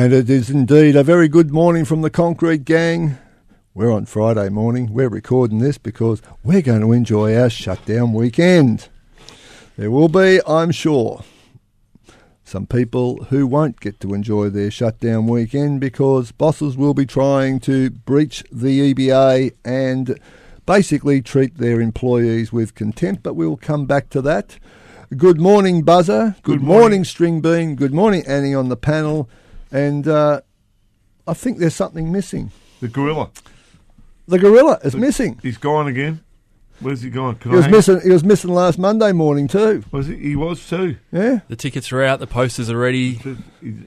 And it is indeed a very good morning from the Concrete Gang. We're on Friday morning. We're recording this because we're going to enjoy our shutdown weekend. There will be, I'm sure, some people who won't get to enjoy their shutdown weekend because bosses will be trying to breach the EBA and basically treat their employees with contempt, but we'll come back to that. Good morning, Buzzer. Good, Good morning. morning. String Bean. Good morning, Annie, on the panel. And uh, I think there's something missing. The gorilla. The gorilla is missing. He's gone again. Where's he gone? Can He was hang- missing. He was missing last Monday morning too. Was he? He was too. Yeah, The tickets are out. The posters are ready.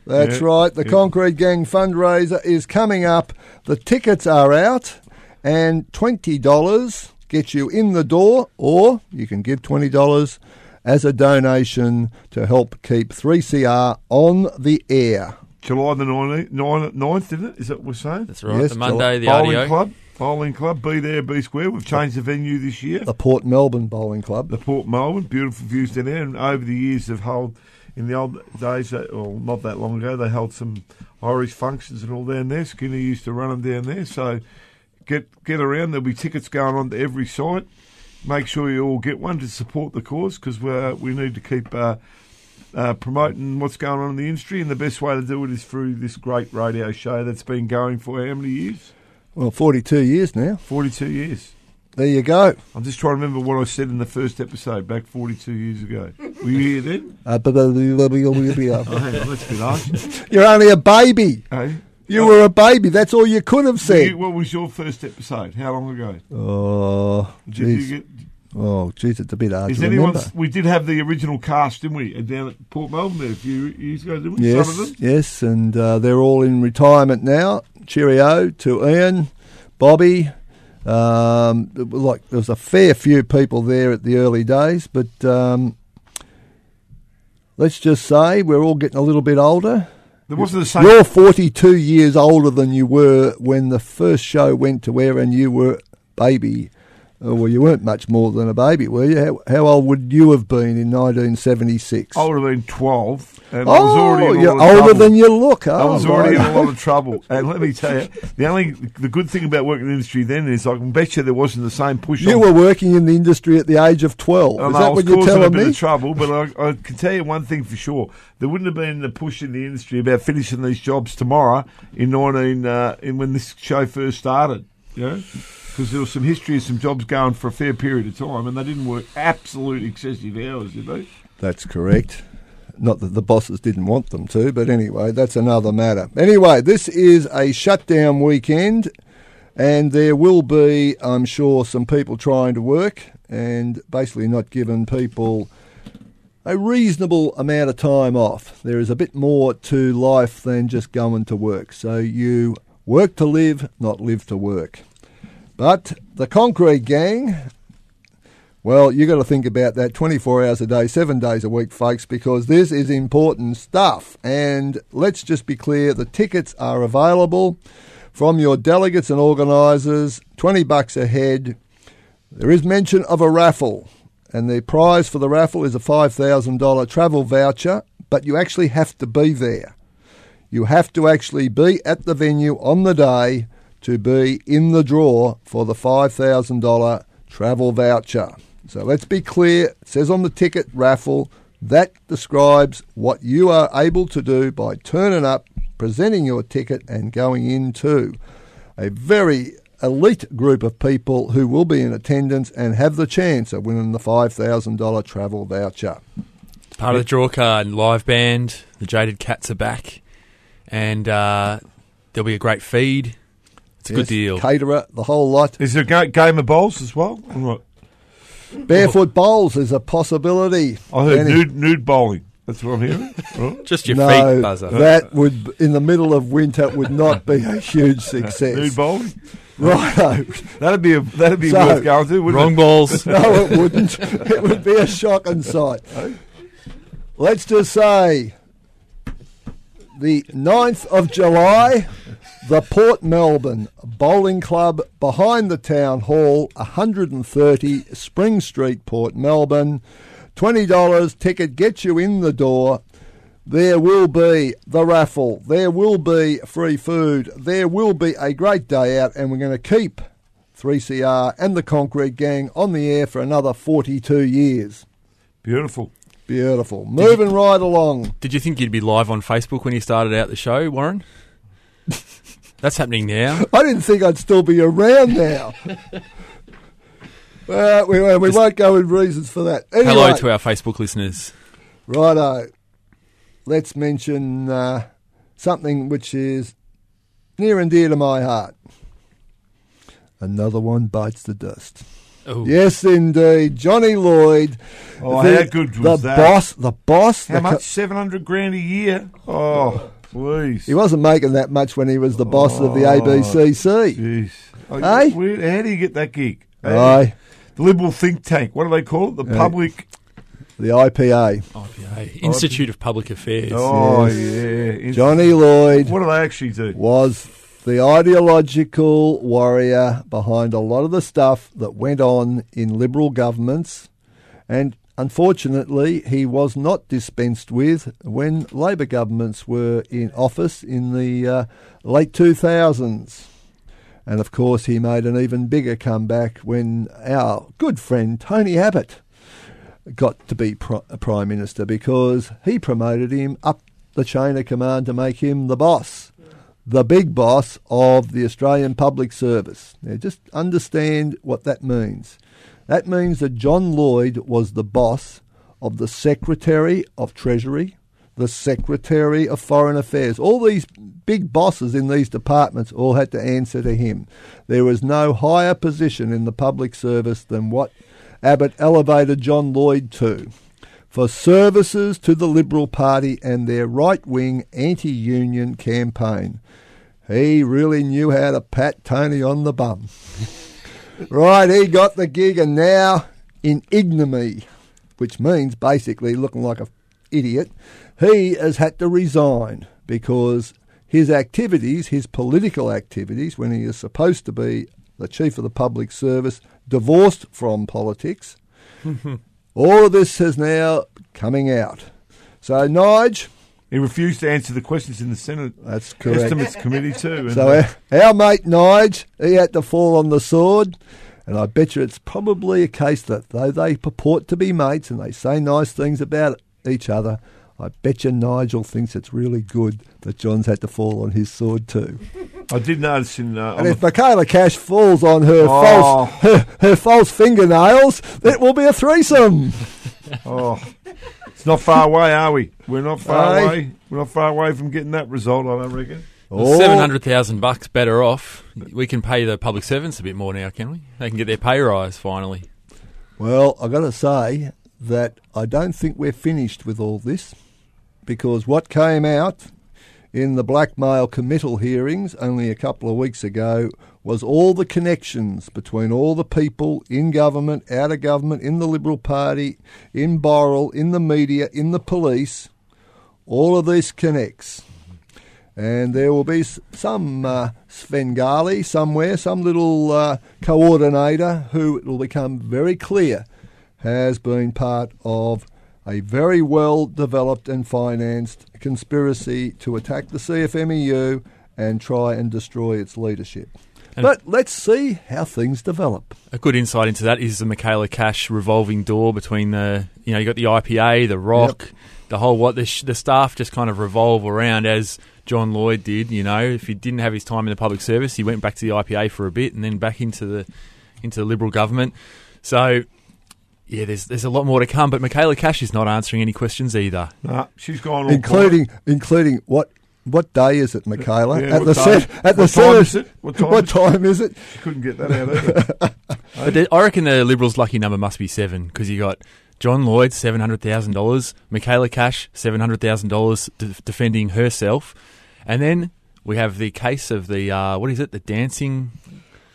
That's yeah, right. The yeah. Concrete Gang fundraiser is coming up. The tickets are out, and twenty dollars gets you in the door, or you can give twenty dollars as a donation to help keep 3CR on the air. July the 19th, 9th, isn't it? Is that what we're saying? That's right. Yes, the Monday, the Bowling audio. Club. Bowling Club. Be there, be square. We've changed the venue this year. The Port Melbourne Bowling Club. The Port Melbourne. Beautiful views down there. And over the years, they've held, in the old days, or not that long ago, they held some Irish functions and all down there. Skinner used to run them down there. So get get around. There'll be tickets going on to every site. Make sure you all get one to support the cause because we we need to keep uh, uh, promoting what's going on in the industry. And the best way to do it is through this great radio show that's been going for how many years? Well, 42 years now. 42 years. There you go. I'm just trying to remember what I said in the first episode back 42 years ago. Were you here then? Uh, Oh, hang on, that's a bit harsh. You're only a baby. Hey? You were a baby. That's all you could have said. you- what was your first episode? How long ago? Oh, Did you get, Oh, geez, it's a bit hard is to anyone? remember. We did have the original cast, didn't we? Down at Port Melbourne there a few years ago, didn't we? Some of Yes, them. yes, and uh, they're all in retirement now. Cheerio to Ian, Bobby. Um, like there was a fair few people there at the early days, but um, let's just say we're all getting a little bit older. There wasn't the same. You're 42 years older than you were when the first show went to air, and you were baby. Oh, well, you weren't much more than a baby, were you? How, how old would you have been in 1976? I would have been 12, and I was already oh, in you're older trouble. than you look. I was Oh, already in a lot of trouble. And let me tell you, the only the good thing about working in the industry then is I can bet you there wasn't the same push. You were working in the industry at the age of 12. I Is know, that I what you're a telling bit me? of trouble, but I, I can tell you one thing for sure: there wouldn't have been the push in the industry about finishing these jobs tomorrow in nineteen uh, in when this show first started. You know, because there was some history of some jobs going for a fair period of time, and they didn't work absolute excessive hours, did they? That's correct. Not that the bosses didn't want them to, but anyway, that's another matter. Anyway, this is a shutdown weekend, and there will be, I'm sure, some people trying to work and basically not giving people a reasonable amount of time off. There is a bit more to life than just going to work. So you work to live, not live to work. But the concrete gang, well, you've got to think about that 24 hours a day, seven days a week, folks, because this is important stuff. And let's just be clear the tickets are available from your delegates and organisers, 20 bucks a head. There is mention of a raffle, and the prize for the raffle is a $5,000 travel voucher, but you actually have to be there. You have to actually be at the venue on the day to be in the draw for the $5,000 travel voucher. So let's be clear, it says on the ticket raffle that describes what you are able to do by turning up, presenting your ticket, and going into a very elite group of people who will be in attendance and have the chance of winning the $5,000 travel voucher. Part of the draw card, live band, the Jaded Cats are back, and uh, there'll be a great feed. It's a Yes, good deal. Caterer, the whole lot. Is there a game of bowls as well? Or what? Barefoot bowls is a possibility. I heard Danny. nude, nude bowling. That's what I'm hearing. Right? Just your no, feet, buzzer. that would in the middle of winter would not be a huge success. nude bowling. Righto. That'd be a that'd be So- worth going to, wouldn't Wrong it? balls. No, it wouldn't. It would be a shocking sight. Let's just say the 9th of July, the Port Melbourne Bowling Club behind the Town Hall, 130 Spring Street, Port Melbourne. $20 ticket gets you in the door. There will be the raffle. There will be free food. There will be a great day out, and we're going to keep 3CR and the Concrete Gang on the air for another 42 years. Beautiful. Beautiful. Moving right along. Did you think you'd be live on Facebook when you started out the show, Warren? That's happening now. I didn't think I'd still be around now. Well, we, we won't go with reasons for that. Anyway, Hello to our Facebook listeners. Righto. Let's mention uh, something which is near and dear to my heart. Another one bites the dust. Ooh. Yes, indeed. Johnny Lloyd. Oh, the, how good was the that? boss? The boss. How the co- much? Seven hundred grand a year. Oh, please. he wasn't making that much when he was the boss of the Oh, ABCC. Jeez. Oh, Hey? where- how do you get that gig? How- Aye, The Liberal think tank. What do they call it? The Yeah. public. the IPA. IPA, Institute of Public Affairs. Oh Yes. yeah. In- Johnny Lloyd What do they actually do? was the ideological warrior behind a lot of the stuff that went on in Liberal governments, and unfortunately, he was not dispensed with when Labor governments were in office in the uh, late 2000s. And of course, he made an even bigger comeback when our good friend Tony Abbott got to be pri- Prime Minister because he promoted him up the chain of command to make him the boss, the big boss of the Australian Public Service. Now, just understand what that means. That means that John Lloyd was the boss of the Secretary of Treasury, the Secretary of Foreign Affairs. All these big bosses in these departments all had to answer to him. There was no higher position in the public service than what Abbott elevated John Lloyd to for services to the Liberal Party and their right wing anti union campaign. He really knew how to pat Tony on the bum. right, he got the gig, and now in ignominy, which means basically looking like an idiot, he has had to resign because his activities, his political activities, when he is supposed to be the chief of the public service, divorced from politics, all of this is now coming out. So, Nige, He refused to answer the questions in the Senate that's correct. Estimates Committee too. So uh, our, our mate Nige, he had to fall on the sword, and I bet you it's probably a case that though they purport to be mates and they say nice things about each other, I bet you Nigel thinks it's really good that John's had to fall on his sword too. I did notice in uh, And if the, Michaela Cash falls on her Oh. false her, her false fingernails, it will be a threesome. oh, It's not far away, are we? We're not far Aye. away. We're not far away from getting that result, I don't reckon. Oh, Seven hundred thousand bucks better off. We can pay the public servants a bit more now, can we? They can get their pay rise finally. Well, I've got to say that I don't think we're finished with all this because what came out in the blackmail committal hearings only a couple of weeks ago was all the connections between all the people in government, out of government, in the Liberal Party, in Boral, in the media, in the police. All of this connects. And there will be some uh, Svengali somewhere, some little uh, coordinator who it will become very clear has been part of a very well developed and financed conspiracy to attack the CFMEU and try and destroy its leadership. And- but let's see how things develop. A good insight into that is the Michaela Cash revolving door between the, you know, you got the IPA, the Rock, the whole what the, sh- the staff just kind of revolve around as John Lloyd did. You know, if he didn't have his time in the public service, he went back to the IPA for a bit and then back into the into the Liberal government. So. Yeah, there's there's a lot more to come, but Michaela Cash is not answering any questions either. Nah, she's gone all including including what what day is it, Michaela? Yeah, at the time- set, at the what time Senate- is it? What time what is time is it? She couldn't get that out either. But the, I reckon the Liberals' lucky number must be seven because you got John Lloyd seven hundred thousand dollars, Michaela Cash seven hundred thousand dollars defending herself, and then we have the case of the uh, what is it? The dancing.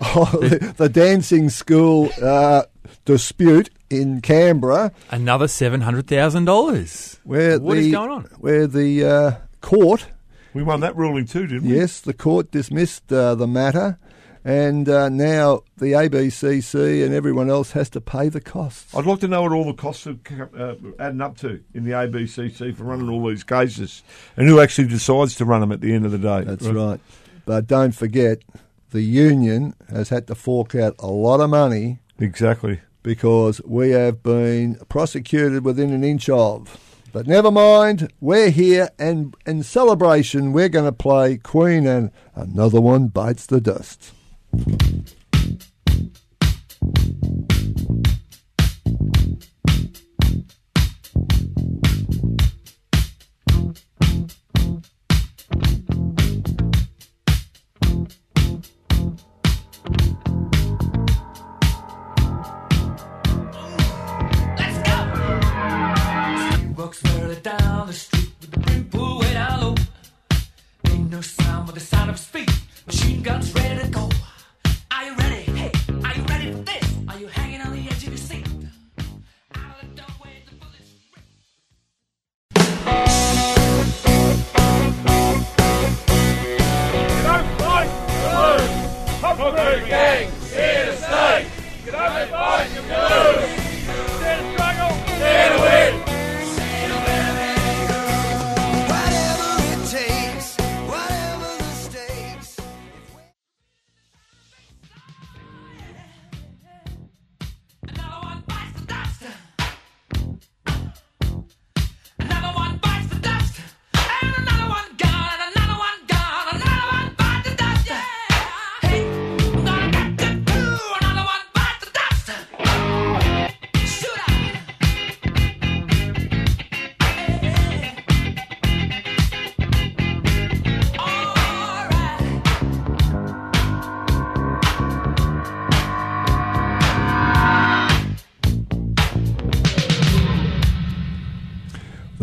Oh, the, the dancing school uh, dispute in Canberra, Another seven hundred thousand dollars. where What the is going on? where the uh, court, we won that ruling too, didn't we? yes, the court dismissed uh, the matter, and uh, now the ABCC and everyone else has to pay the costs. I'd like to know what all the costs are uh, adding up to in the ABCC for running all these cases, and who actually decides to run them at the end of the day. That's right. But don't forget, the union has had to fork out a lot of money Exactly. because we have been prosecuted within an inch of. But never mind, we're here, and in celebration, we're going to play Queen, and another one bites the dust.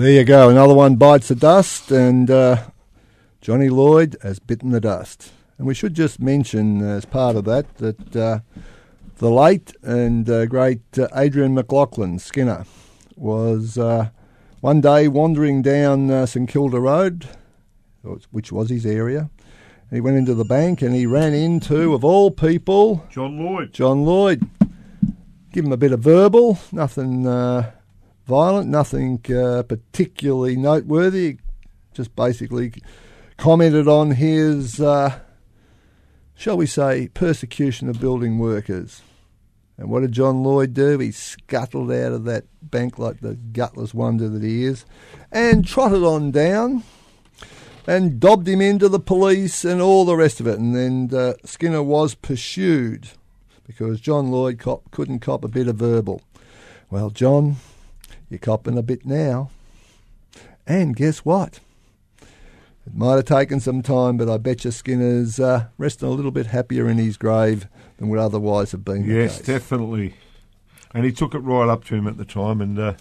There you go, another one bites the dust, and uh, Johnny Lloyd has bitten the dust. And we should just mention, as part of that, that uh, the late and uh, great uh, Adrian McLaughlin Skinner was uh, one day wandering down uh, St Kilda Road, which was his area. He went into the bank and he ran into, of all people, John Lloyd. John Lloyd. Give him a bit of verbal, nothing uh, violent, nothing uh, particularly noteworthy. Just basically commented on his, uh, shall we say, persecution of building workers. And what did John Lloyd do? He scuttled out of that bank like the gutless wonder that he is and trotted on down and dobbed him into the police and all the rest of it. And then uh, Skinner was pursued because John Lloyd cop, couldn't cop a bit of verbal. Well, John, you're copping a bit now. And guess what? It might have taken some time, but I bet you Skinner's uh, resting a little bit happier in his grave than would otherwise have been Yes, the case. definitely. And he took it right up to him at the time, and uh,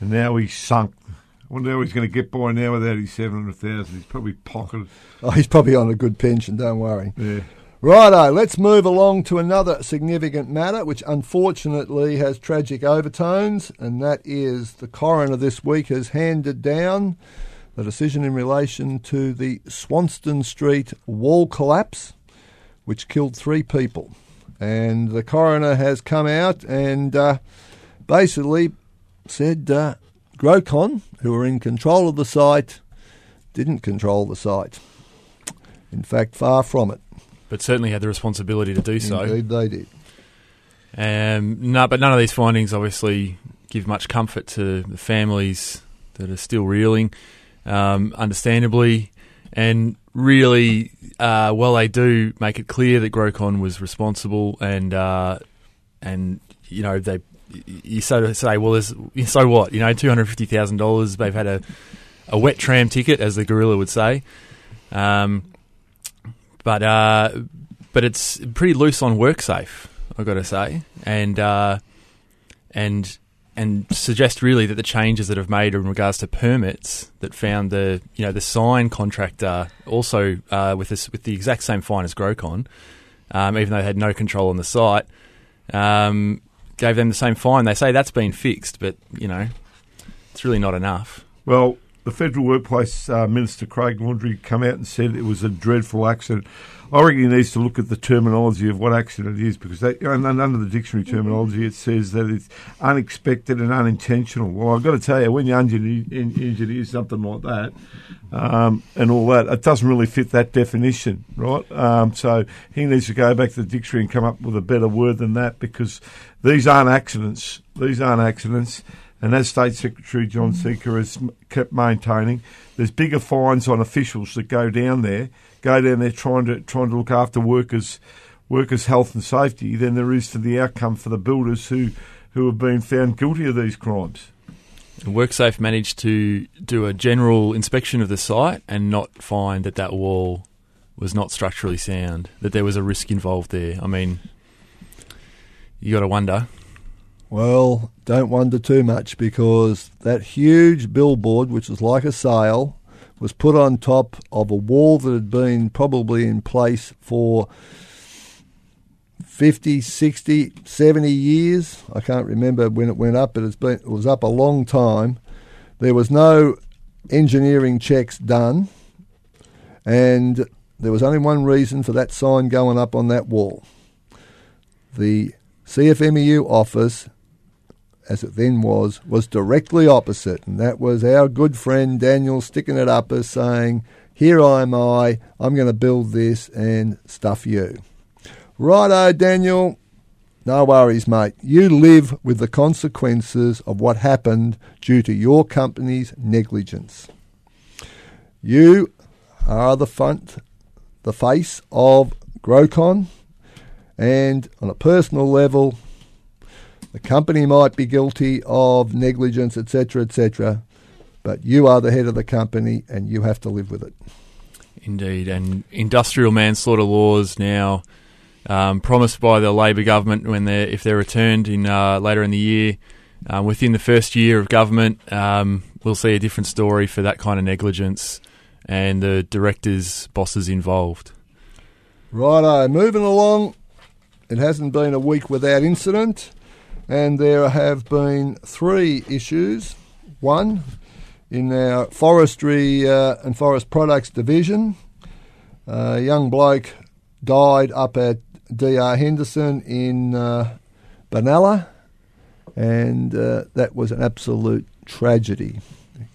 and now he's sunk. I wonder how he's going to get by now without his seven hundred thousand. He's probably pocketed. Oh, he's probably on a good pension, don't worry. Yeah. Righto, let's move along to another significant matter, which unfortunately has tragic overtones, and that is the coroner this week has handed down the decision in relation to the Swanston Street wall collapse, which killed three people. And the coroner has come out and uh, basically said uh, Grocon, who were in control of the site, didn't control the site. In fact, far from it. But certainly had the responsibility to do so. Indeed, they did. Um, no, but none of these findings obviously give much comfort to the families that are still reeling, um, understandably, and really, uh, well, they do make it clear that Grocon was responsible, and uh, and you know they. You sort of say, well, there's so what? You know, two hundred fifty thousand dollars. They've had a a wet tram ticket, as the gorilla would say. Um, but uh, but it's pretty loose on WorkSafe, I've got to say, and uh, and and suggest really that the changes that have made in regards to permits that found the you know the sign contractor also uh, with this with the exact same fine as Grocon, um, even though they had no control on the site, um, gave them the same fine. They say that's been fixed, but you know it's really not enough. Well, the Federal Workplace uh, Minister Craig Laundy come out and said it was a dreadful accident. I reckon he needs to look at the terminology of what accident is because they, and under the dictionary terminology it says that it's unexpected and unintentional. Well, I've got to tell you, when you engineer, en- engineer something like that um, and all that, it doesn't really fit that definition, right? Um, so he needs to go back to the dictionary and come up with a better word than that because these aren't accidents. These aren't accidents. And as State Secretary John mm. Setka has kept maintaining, there's bigger fines on officials that go down there, go down there trying to trying to look after workers, workers' health and safety, than there is for the outcome for the builders who who have been found guilty of these crimes. And WorkSafe managed to do a general inspection of the site and not find that that wall was not structurally sound, that there was a risk involved there. I mean, you got to wonder. Well, don't wonder too much because that huge billboard, which was like a sail, was put on top of a wall that had been probably in place for 50, 60, 70 years. I can't remember when it went up, but it's been, it was up a long time. There was no engineering checks done, and there was only one reason for that sign going up on that wall. The CFMEU office as it then was, was directly opposite. And that was our good friend Daniel sticking it up as saying, Here I am I, I'm going to build this and stuff you. Righto, Daniel. No worries, mate. You live with the consequences of what happened due to your company's negligence. You are the front, the face of Grocon, and on a personal level, the company might be guilty of negligence, etc., etc., but you are the head of the company and you have to live with it. Indeed, and industrial manslaughter laws now um, promised by the Labor government when they if they're returned in uh, later in the year. Uh, within the first year of government, um, we'll see a different story for that kind of negligence and the directors, bosses involved. Righto, moving along. It hasn't been a week without incident, and there have been three issues. One, in our forestry uh, and forest products division, a young bloke died up at DR Henderson in uh, Benalla, and uh, that was an absolute tragedy.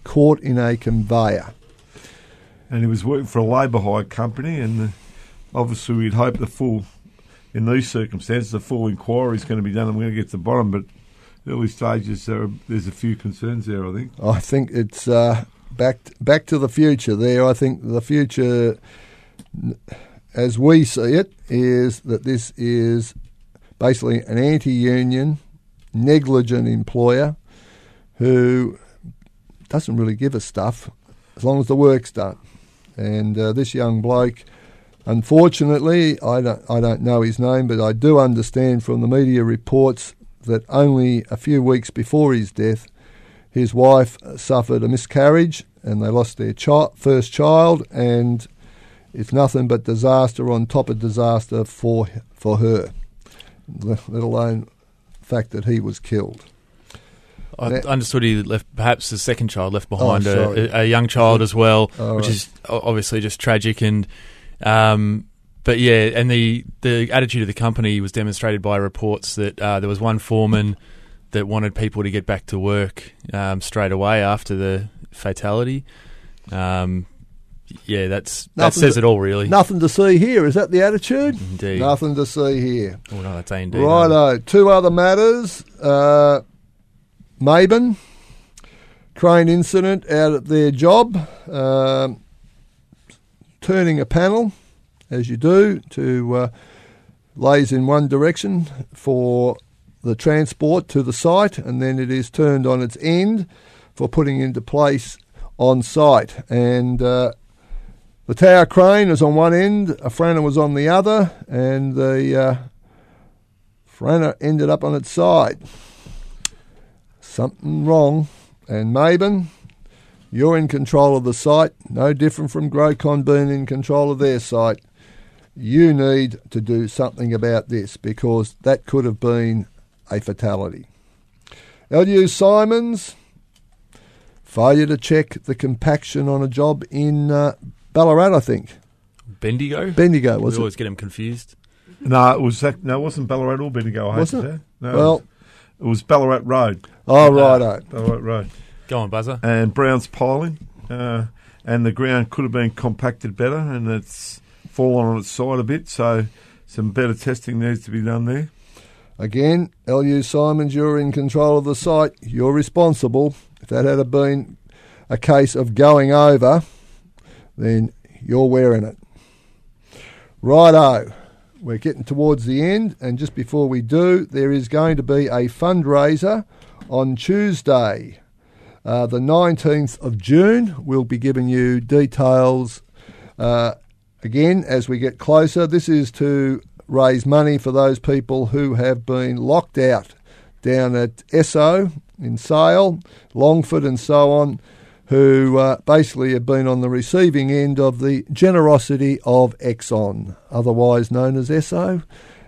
Caught in a conveyor. and he was working for a labour hire company, and uh, obviously we'd hope the full, in these circumstances, the full inquiry is going to be done, and we're going to get to the bottom. But early stages, there are, there's a few concerns there. I think. I think it's uh, back back to the future. There, I think the future, as we see it, is that this is basically an anti-union, negligent employer who doesn't really give a stuff as long as the work's done. And uh, this young bloke, unfortunately, I don't, I don't know his name, but I do understand from the media reports that only a few weeks before his death, his wife suffered a miscarriage and they lost their chi- first child, and it's nothing but disaster on top of disaster for for her, let alone the fact that he was killed. I understood he left perhaps the second child left oh, behind Oh, a, a young child as well, which right. is obviously just tragic. And um, but yeah, and the the attitude of the company was demonstrated by reports that uh, there was one foreman that wanted people to get back to work um, straight away after the fatality. Um, yeah, that's that Nothing says to- it all, really. Nothing to see here. Is that the attitude? Indeed. Nothing to see here. Oh no, that's A and D. no. Righto. Two other matters. Uh, Maben, crane incident out at their job, um, turning a panel, as you do, to uh, lays in one direction for the transport to the site, and then it is turned on its end for putting into place on site. And uh, the tower crane is on one end, a Franna was on the other, and the uh, Franna ended up on its side. Something wrong. And Maben, you're in control of the site, no different from Grocon being in control of their site. You need to do something about this because that could have been a fatality. LU Simons, failure to check the compaction on a job in uh, Ballarat, I think. Bendigo. Bendigo, we was it? always get them confused. No, it was that, no, it wasn't Ballarat or Bendigo. I hate Wasn't to it? say. No, Well- it was Ballarat Road. Oh, righto. Ballarat Road. Go on, Buzzer. and Brown's piling, uh, and the ground could have been compacted better, and it's fallen on its side a bit. So some better testing needs to be done there. Again, LU Simons, you're in control of the site. You're responsible. If that had been a case of going over, then you're wearing it. Righto. We're getting towards the end, and just before we do, there is going to be a fundraiser on Tuesday, uh, the 19th of June. We'll be giving you details uh, again as we get closer. This is to raise money for those people who have been locked out down at Esso in Sale, Longford, and so on, who uh, basically have been on the receiving end of the generosity of Exxon, otherwise known as Esso.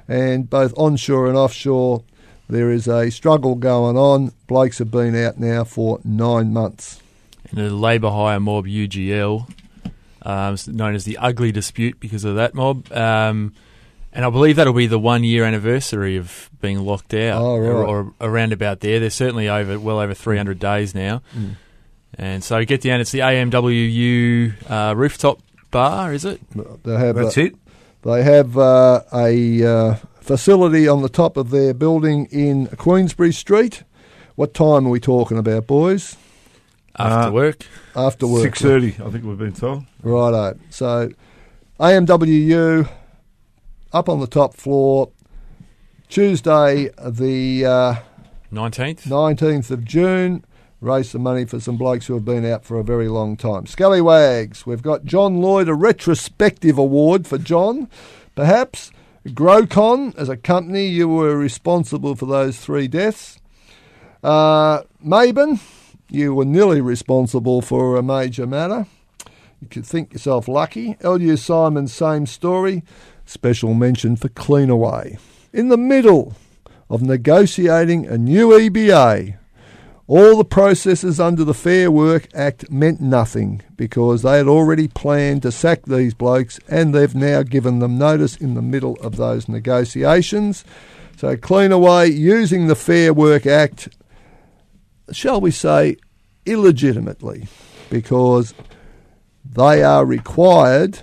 And both onshore and offshore, there is a struggle going on. Blokes have been out now for nine months. And the labour hire mob UGL, um, known as the Ugly Dispute because of that mob. Um, and I believe that'll be the one year anniversary of being locked out, Oh, right. or, or around about there. They're certainly over well over 300 days now. Mm. And so get down. It's the AMWU uh, rooftop bar, is it? They have That's a, it. They have uh, a uh, facility on the top of their building in Queensberry Street. What time are we talking about, boys? After Uh, work. After work. Six thirty, I think we've been told. Righto. So, AMWU up on the top floor, Tuesday, the uh, 19th. 19th of June. Raise some money for some blokes who have been out for a very long time. Scallywags, we've got John Lloyd, a retrospective award for John, perhaps. Grocon, as a company, you were responsible for those three deaths. Uh, you were nearly responsible for a major matter. You could think yourself lucky. LU Simon, same story. Special mention for Cleanaway. In the middle of negotiating a new EBA, all the processes under the Fair Work Act meant nothing because they had already planned to sack these blokes and they've now given them notice in the middle of those negotiations. So, Cleanaway, using the Fair Work Act, shall we say, illegitimately, because they are required,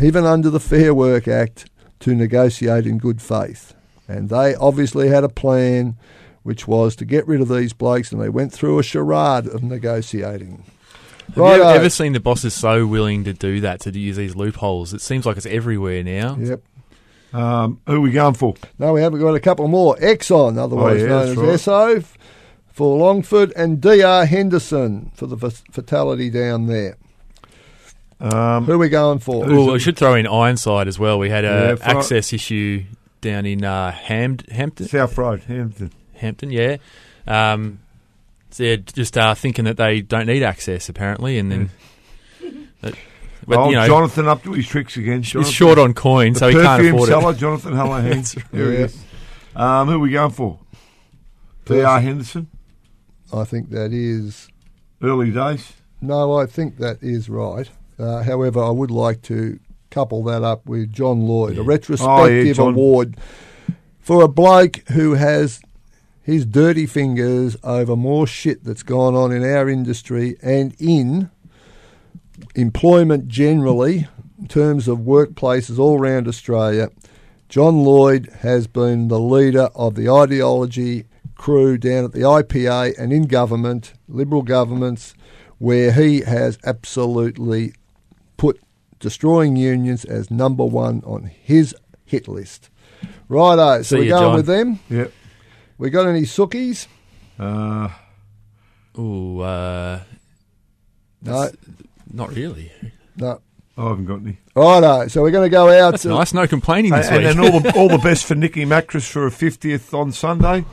even under the Fair Work Act, to negotiate in good faith. And they obviously had a plan which was to get rid of these blokes, and they went through a charade of negotiating. Have you ever seen the bosses so willing to do that, to use these loopholes? It seems like it's everywhere now. Yep. Um, who are we going for? No, we haven't got a couple more. Exxon, otherwise Oh, yeah, known as that's Esso, for Longford and DR Henderson for the fatality down there. Um, Who are we going for? Well, we should throw in Ironside as well. We had Yeah, a Fri- access issue down in uh, Hamd- Hampton. South Road, Hampton. Hampton, yeah. Um, they're just uh, thinking that they don't need access apparently, and then. that- but oh, you know, Jonathan up to his tricks again. he's short on coin, the so he can't perfume afford seller, it. Jonathan Hallahan. That's There he is. Um, who are we going for? DR Henderson. I think that is. Early days. No, I think that is right. Uh, however, I would like to couple that up with John Lloyd, a Yeah. retrospective John. award for a bloke who has his dirty fingers over more shit that's gone on in our industry and in employment generally, in terms of workplaces all around Australia. John Lloyd has been the leader of the ideology crew down at the IPA and in government, Liberal governments, where he has absolutely put destroying unions as number one on his hit list. Righto, so See we're you, going John. with them. Yep. We got any sookies? Uh, Ooh, uh, No, not really. no. I haven't got any. Righto, so we're going to go out. That's to- nice. No complaining And, this and week. then all the all the best for Nikki Mattress for a fiftieth on Sunday.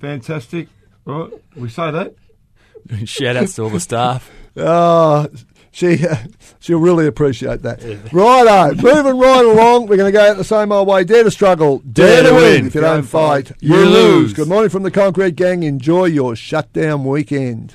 Fantastic. Right, we say that. Shout outs to all the staff. Oh, she uh, she'll really appreciate that. Righto, moving right along. We're going to go out the same old way. Dare to struggle, dare, to win. If you don't Don't fight, you lose. lose. Good morning from the Concrete Gang. Enjoy your shutdown weekend.